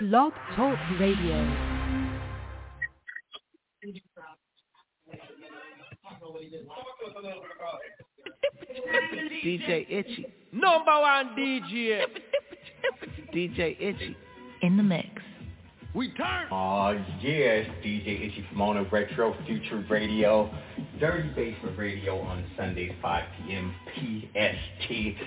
Blog Talk Radio. DJ Itchy. Number one DJ. DJ Itchy. In the mix. We turn. Ah, oh yes, DJ Itchy from on Retro Future Radio. Dirty Basement Radio on Sundays 5 p.m. PST.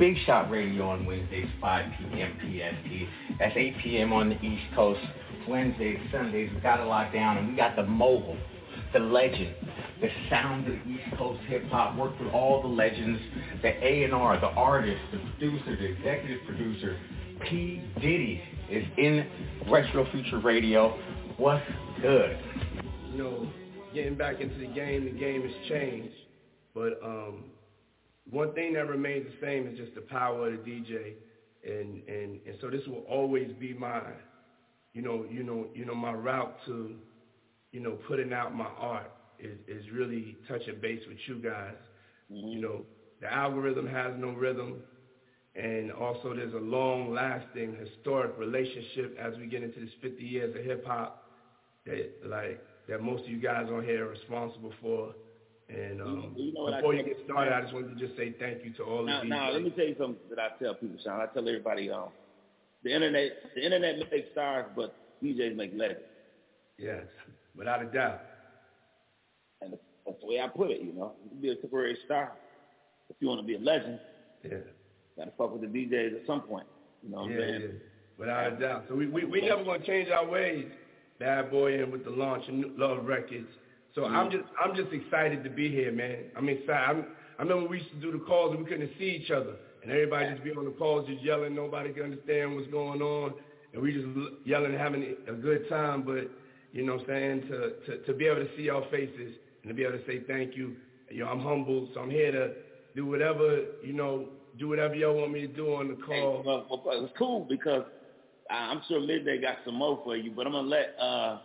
Big Shot Radio on Wednesdays 5 p.m. PST. That's 8 p.m. on the East Coast. Wednesdays, Sundays, we got it locked down and we got the mobile, the legend, the sound of East Coast hip hop. Worked with all the legends, the A&R, the artist, the producer, the executive producer. P. Diddy is in Retro Future Radio. What's good? You know, getting back into the game, the game has changed. But um, one thing that remains the same is just the power of the DJ. And, and, and so this will always be my, you know, you know, you know, my route to, you know, putting out my art is, is really touching base with you guys. Mm-hmm. You know, the algorithm has no rhythm. And also there's a long-lasting historic relationship as we get into this 50 years of hip-hop that, like, that most of you guys on here are responsible for. And um, you know before you get started, I just wanted to just say thank you to all now, of you. Now, let me tell you something that I tell people, Sean. I tell everybody, um, the internet, the internet makes stars, but DJs make legends. Yes, without a doubt. And that's the way I put it. You know, you can be a temporary star if you want to be a legend. Yeah. Gotta fuck with the DJs at some point. You know what yeah, I'm saying? Yeah. Without a doubt. So we we, we never gonna change our ways. Bad boy and with the launch of Love Records. So mm-hmm. I'm just I'm just excited to be here, man. I'm excited. I'm, I remember we used to do the calls and we couldn't see each other, and everybody just be on the calls just yelling. Nobody could understand what's going on, and we just yelling, having a good time. But you know, what I'm saying to to to be able to see our faces and to be able to say thank you. You know, I'm humbled, so I'm here to do whatever you know do whatever y'all want me to do on the call. Hey, well, well, it's cool because I'm sure Midday got some more for you, but I'm gonna let uh,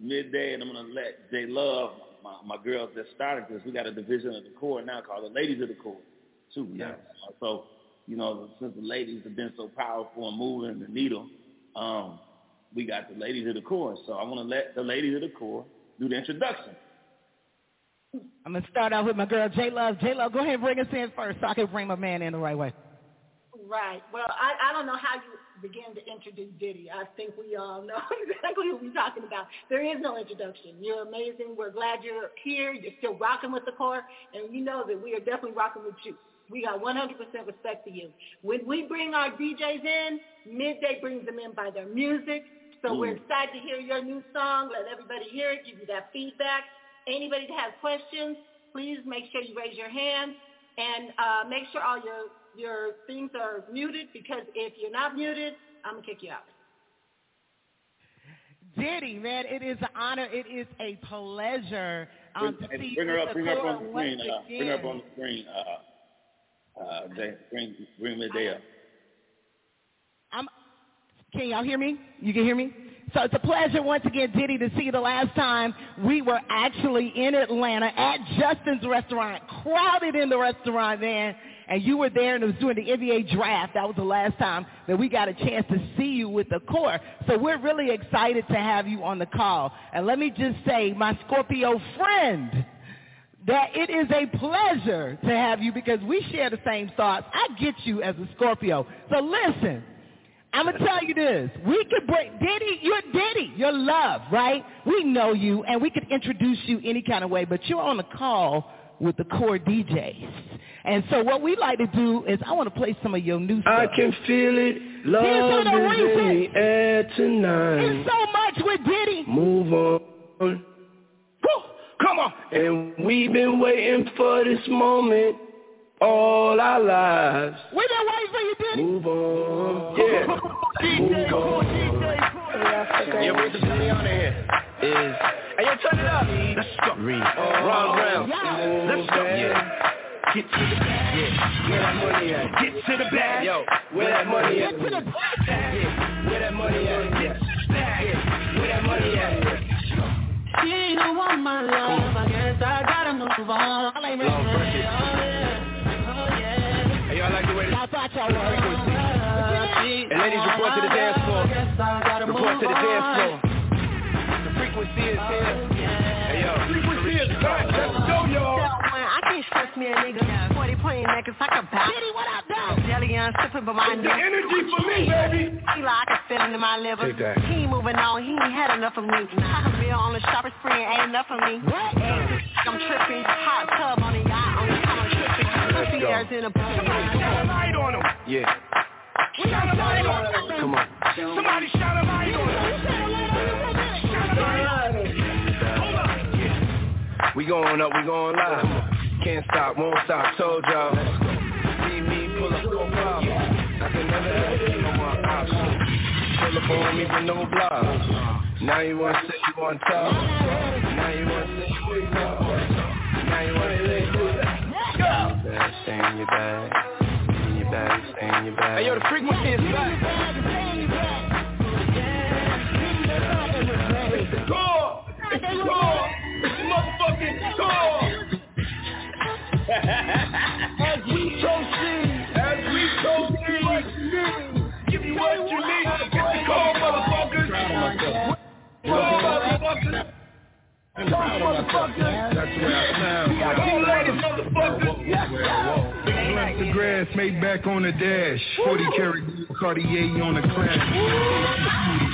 Midday and I'm gonna let J Love, my, my girls that started this. We got a division of the core now called the Ladies of the Core, too. Yeah. So you know, since the ladies have been so powerful and moving the needle, um, we got the Ladies of the Core. So I want to let the Ladies of the Core do the introduction. I'm gonna start out with my girl J Love. J Love, go ahead and bring us in first, so I can bring my man in the right way. Right. Well, I, I don't know how you begin to introduce Diddy. I think we all know exactly what we're talking about. There is no introduction. You're amazing. We're glad you're here. You're still rocking with the core, and you know that we are definitely rocking with you. We got 100% respect for you. When we bring our DJs in, Midday brings them in by their music. So mm. we're excited to hear your new song. Let everybody hear it. Give you that feedback. Anybody that has questions, please make sure you raise your hand and uh, make sure all your your things are muted because if you're not muted, I'm gonna kick you out. Diddy, man, it is an honor. It is a pleasure um, to see bring her up, bring her up on the screen. Uh, bring her up on the screen. Uh, uh, bring bring Midday up. I'm. Can y'all hear me? You can hear me? So it's a pleasure once again, Diddy, to see you the last time we were actually in Atlanta at Justin's restaurant, crowded in the restaurant, man. And you were there and it was doing the NBA draft. That was the last time that we got a chance to see you with the core. So we're really excited to have you on the call. And let me just say, my Scorpio friend, that it is a pleasure to have you because we share the same thoughts. I get you as a Scorpio. So listen, I'm gonna tell you this. We could bring Diddy, you're Diddy, you're love, right? We know you and we could introduce you any kind of way, but you're on the call with the core DJs. And so what we like to do is I want to play some of your new stuff. I can feel it. Love is in the air tonight. It's so much with Diddy. Move on. Woo, come on. And we've been waiting for this moment all our lives. We've been waiting for you, Diddy. Move on. Yeah. DJ, cool, DJ, Yeah, where's the Johnny on here? Is Hey, yo, turn it up. Let's go. Read. Ron Brown. Let's go. Yeah. Get to the bag. Yeah. Where that money at? Get to the bag. Yo. Where that money at? Get to the bag. Yeah. Where that money at? Get to the bag. Yeah. Where that money at? She don't want my love. I guess I gotta move on. I ready. Long Oh yeah. Oh yeah. Hey, I like the way this Y'all thought y'all were. And ladies, report to the dance floor. Report to the dance floor. Can't me a nigga. 40 point necklace, I can bounce. Diddy, what up, though? Jelly on sipping, but my It's the energy for me, baby. Feel like I can feel it in my liver. Take that. He ain't moving on, he ain't had enough of me. Taco Bill on the shopping spree ain't enough of me. What? I'm tripping. Hot tub on the yacht, on the time I'm tripping. Let's Pussy go. airs in a pool. Shine a light on them. yeah. Shine a light on them. Come on. Somebody shine a light on them. Shine a light on them. Hold up. We going up, we going live. Can't stop, won't stop, told y'all. See me pull up, go pop. I can never ever see no more options. Pull up on me with no block. Now you wanna say you wanna talk. Now you wanna say you wanna talk. Now you wanna say you wanna talk. Stay in your bag. In your bag, stay in your bag. Hey yo, the frequency is back. It's score. It's score. It's motherfucking score. As we proceed, as we proceed, give me what you need. Get the call, motherfuckers. Call, motherfuckers. Call, motherfuckers. That's where I sound. Call, motherfuckers. Black the grass, made back on the dash. 40 karat Cartier on the crash.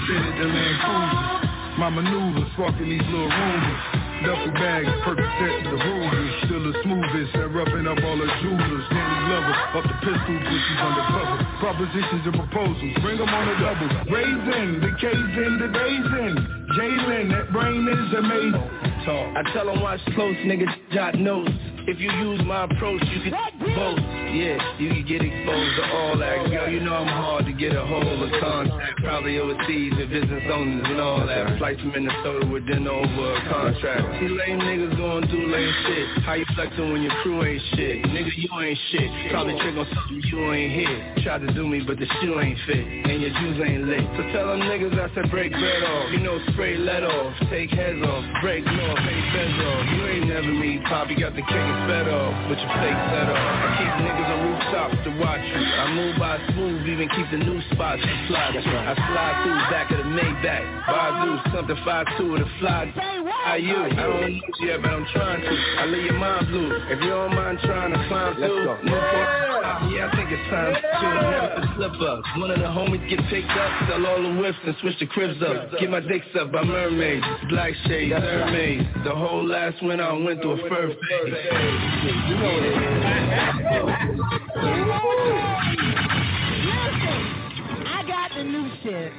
Fitted the Land Cruiser. My maneuvers, fucking these little rumors. Duffel bags, Percocet, the Hoovers. Still the smoothest and roughing up all the jewelers. Danny Glover, up the pistol, pussies undercover. Propositions and proposals, bring them on the double. Raising, the K's in, the days in. Jalen, that brain is amazing. I tell them watch close, nigga, jot notes. If you use my approach, you can boast. Yeah, you can get exposed to all that. Girl, you know I'm hard to get a hold of contact. Probably overseas and business owners and all that. Flight from Minnesota with dinner over a contract. See lame niggas going do lame shit. How you flexing when your crew ain't shit? Nigga, you ain't shit. Probably trick on something you ain't hit. Tried to do me, but the shoe ain't fit. And your shoes ain't lit. So tell them niggas I said break bread off. You know spray let off. Take heads off. Break north. Pay feds off. You ain't never me. Poppy got the king and fed off. But your fake set off. I keep niggas on rooftops to watch you. I move by smooth, even keep the new spots to fly. I slide through back of the Maybach. Bazoo, something 5-2 with a fly. How you? I don't know you yet, but I'm trying to. I leave your mind blue. If you don't mind trying to climb through, Newport, yeah, I think it's time to never to slip up. One of the homies get picked up, sell all the whips and switch the cribs up. Get my dicks up by mermaids, black shades, mermaids. The whole last winter I went through a fur phase. You know what I got the new shit.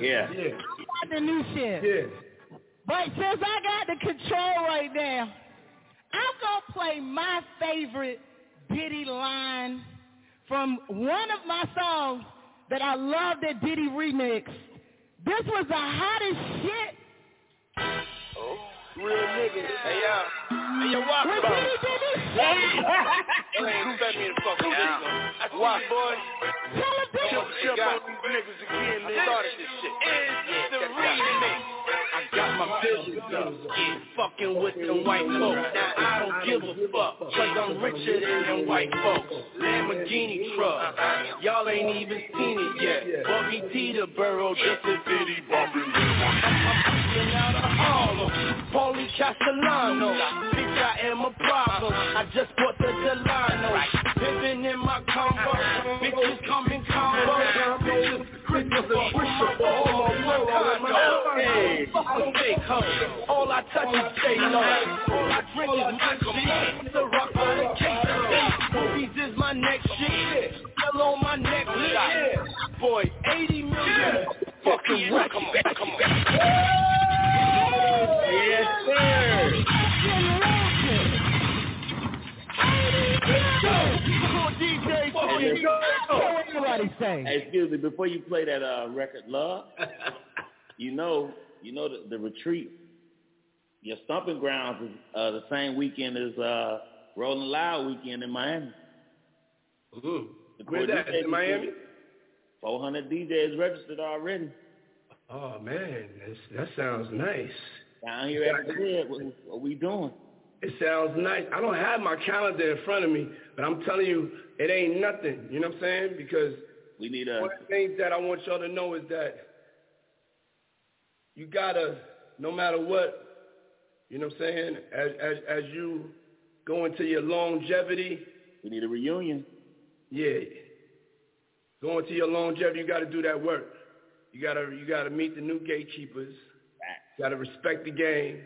Yeah. I got the new shit. Yeah. But since I got the control right now, I'm going to play my favorite Diddy line from one of my songs that I love that Diddy remix. This was the hottest shit. Oh, real niggas. Hey, yo. Hey, yo, When about Diddy did this shit, ain't fed me the down. I Watch, boy. tell him this. Jump, jump on these niggas again. They started this shit. Is the remix. I got my business up. Yeah, fucking with them white folks. Now I don't give a fuck. Cause I'm richer than them white folks. Lamborghini truck. Y'all ain't even seen it yet. Bobby T the borough, just a bitty bumping. I'm out of Harlem. Paulie Castellano. Bitch, I am a problem. I just bought the Delano. Pimpin' in my combo. Bitches come in combo. Bitches Christopher, Christopher, all my. Hey, take hoes. All I touch is stay low. All I drink is my shit. The rock by the case. Movies is my next shit. On my neck. Boy, 80 million. Fucking. Come on, come on. Yes, sir. What everybody say? Hey, excuse me, before you play that uh, record, Love, you know, you know the, the retreat, your stomping grounds is uh, the same weekend as uh, Rolling Loud weekend in Miami. Mm-hmm. The Where's that? In Miami? 400 DJs registered already. Oh man, that's, that sounds nice. Down here at the crib, what, what we doing? It sounds nice. I don't have my calendar in front of me, but I'm telling you, it ain't nothing. You know what I'm saying? Because We need a one of the things that I want y'all to know is that you gotta, no matter what, you know what I'm saying, as, as, as you go into your longevity. We need a reunion. Yeah. Going to your longevity, you gotta do that work. You gotta, you gotta meet the new gatekeepers. You gotta respect the game.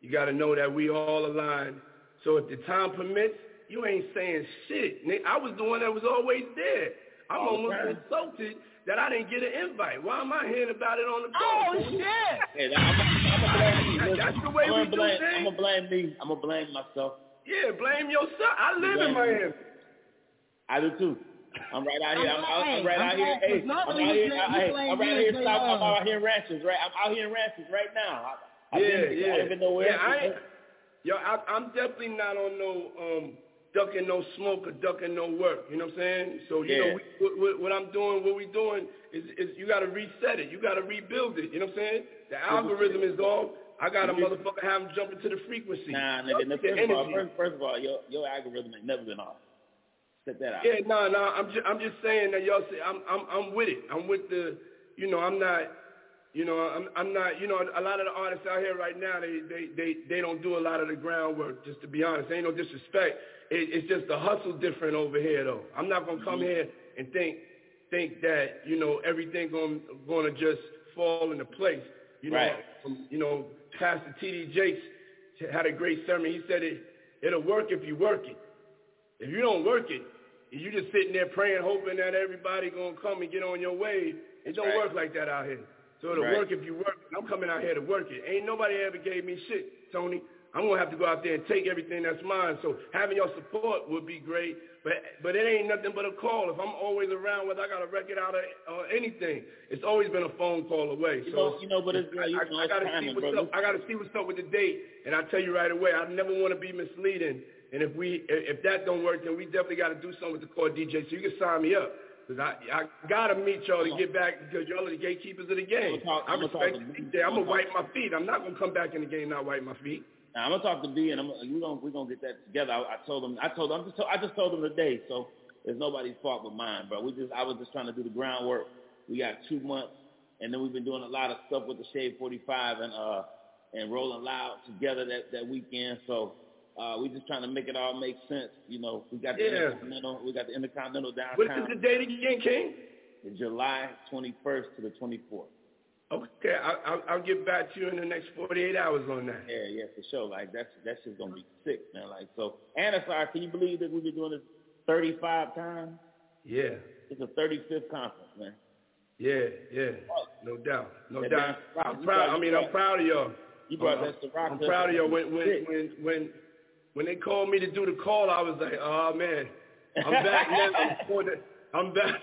You gotta know that we all aligned. So if the time permits, you ain't saying shit. I was the one that was always there. I'm All almost time. insulted that I didn't get an invite. Why am I hearing about it on the phone? Oh, shit. Hey, I'm gonna blame me. That's the way I'm we gonna do things. I'm gonna blame me. I'm gonna blame myself. Yeah, blame yourself. I live in Blame me. I do too. I'm right out here. I'm, out, I'm right I'm out here. glad, Hey, 'cause I'm out here. Hey, I'm right here. say, South, I'm uh, out here in Ranches, right? I'm out here in Ranches right now. I, I've yeah, been, yeah. I haven't nowhere. yeah, I ain't, yo, I, I'm definitely not on no um ducking no smoke or ducking no work. You know what I'm saying? So you Yeah. know we, what, what, I'm doing, what we doing is, is you got to reset it. You got to rebuild it. You know what I'm saying? The algorithm is off. I got a motherfucker have him jump into the frequency. Nah, nigga. The First of all, first, first of all, your your algorithm ain't never been off. Set that out. Yeah, no, no. I'm just, I'm just saying that y'all say I'm, I'm, I'm with it. I'm with the, you know, I'm not, you know, I'm, I'm not, you know, a lot of the artists out here right now, they, they, they, they don't do a lot of the groundwork. Just to be honest, there ain't no disrespect. It, it's just the hustle different over here, though. I'm not gonna come here and think, think that, you know, everything gonna, gonna just fall into place. You know, Right. um, you know, Pastor T.D. Jakes had a great sermon. He said it, it'll work if you work it. If you don't work it, and you just sitting there praying, hoping that everybody gonna come and get on your way, it don't right. work like that out here. So it'll Right. work if you work. I'm coming out here to work it. Ain't nobody ever gave me shit, Tony. I'm gonna have to go out there and take everything that's mine. So having your support would be great, but but it ain't nothing but a call. If I'm always around, whether I got a record out or, or anything, it's always been a phone call away. You so know, you know, but it's, I, you know, I it's gotta timing, see what's brother. up. I gotta see what's up with the date, and I tell you right away. I never want to be misleading. And if we if if that don't work, then we definitely got to do something with the core DJ. So you can sign me up. Cause I I gotta meet y'all to get back because y'all are the gatekeepers of the game. I'ma talk- I I'ma respect to- the DJ. I'm gonna wipe my feet. I'm not gonna come back in the game not wipe my feet. Now, I'm gonna talk to B, and I'm we gonna we gonna get that together. I, I told him, I told him, I just told, I just told him today, so it's nobody's fault but mine, bro. We just I was just trying to do the groundwork. We got two months, and then we've been doing a lot of stuff with the Shade 45 and uh and Rolling Loud together that that weekend. So uh we just trying to make it all make sense. You know, we got the Yeah. Intercontinental, we got the Intercontinental What downtown. is the date again, King? July 21st to the 24th. Okay, I, I'll, I'll get back to you in the next 48 hours on that. Yeah, yeah, for sure. Like that's that's just gonna be sick, man. Like so, Anasar, can you believe that we've been doing this 35 times? Yeah, It's a 35th conference, man. yeah, yeah. No doubt, no doubt. I'm proud. I mean, I'm proud of y'all. You brought that to rock. I'm proud of y'all. When when when when when they called me to do the call, I was like, oh man, I'm back now. I'm, for the- I'm back.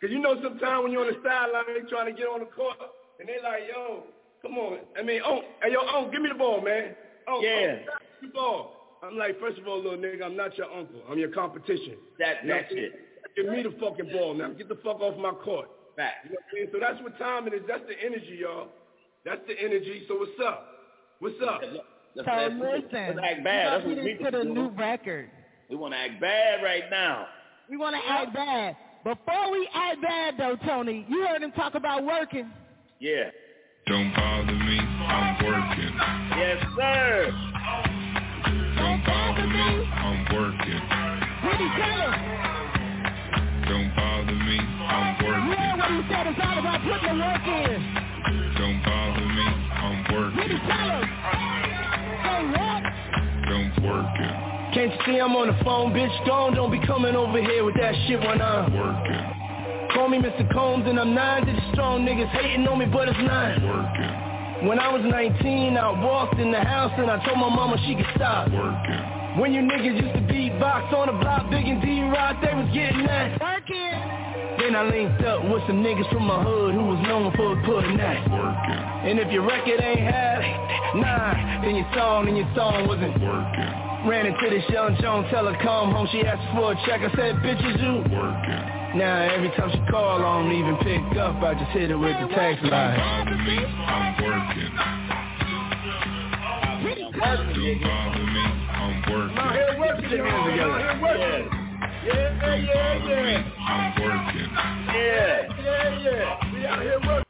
Cause you know, sometimes when you're on the sideline, they trying to get on the court, and they like, yo, come on. I mean, oh, hey, yo, oh, give me the ball, man. Oh, oh Yeah. oh, the ball. I'm like, first of all, little nigga, I'm not your uncle. I'm your competition. That Now, that shit. Give me the fucking ball now. Get the fuck off my court. Fact. You know what I mean? So that's what time it is. That's the energy, y'all. That's the energy. So what's up? What's up? Let's So act- listen, let's act bad. That's we what about we to get into the new record. We want to act bad right now. We want to act bad. Before we act bad, though, Tony, you heard him talk about working. Yeah. Don't bother me, I'm working. Yes, sir. Don't bother me, I'm working. What he tell him? Don't bother me, I'm You heard working. what he said. It's Can't you see I'm on the phone, bitch? Gone, don't be coming over here with that shit when I'm working, Call me Mr. Combs and I'm nine digit strong. Niggas hating on me, but it's nine. working, When I was 19, I walked in the house and I told my mama she could stop. working. When you niggas used to beatbox on the block, Big and D-Rock, they was getting that. Working. Then I linked up with some niggas from my hood who was known for putting that. Working, And if your record ain't had nine, then your song and your song wasn't. working, Ran into this young Joan, tell her come home. She asked for a check. I said, bitches you. working. Now every time she call, I don't even pick up. I just hit her with the text line. I'm working. Don't bother me, I'm working. I'm here working. I'm here working. Yeah, yeah, yeah. I'm working. Yeah. Yeah, yeah. We out here working.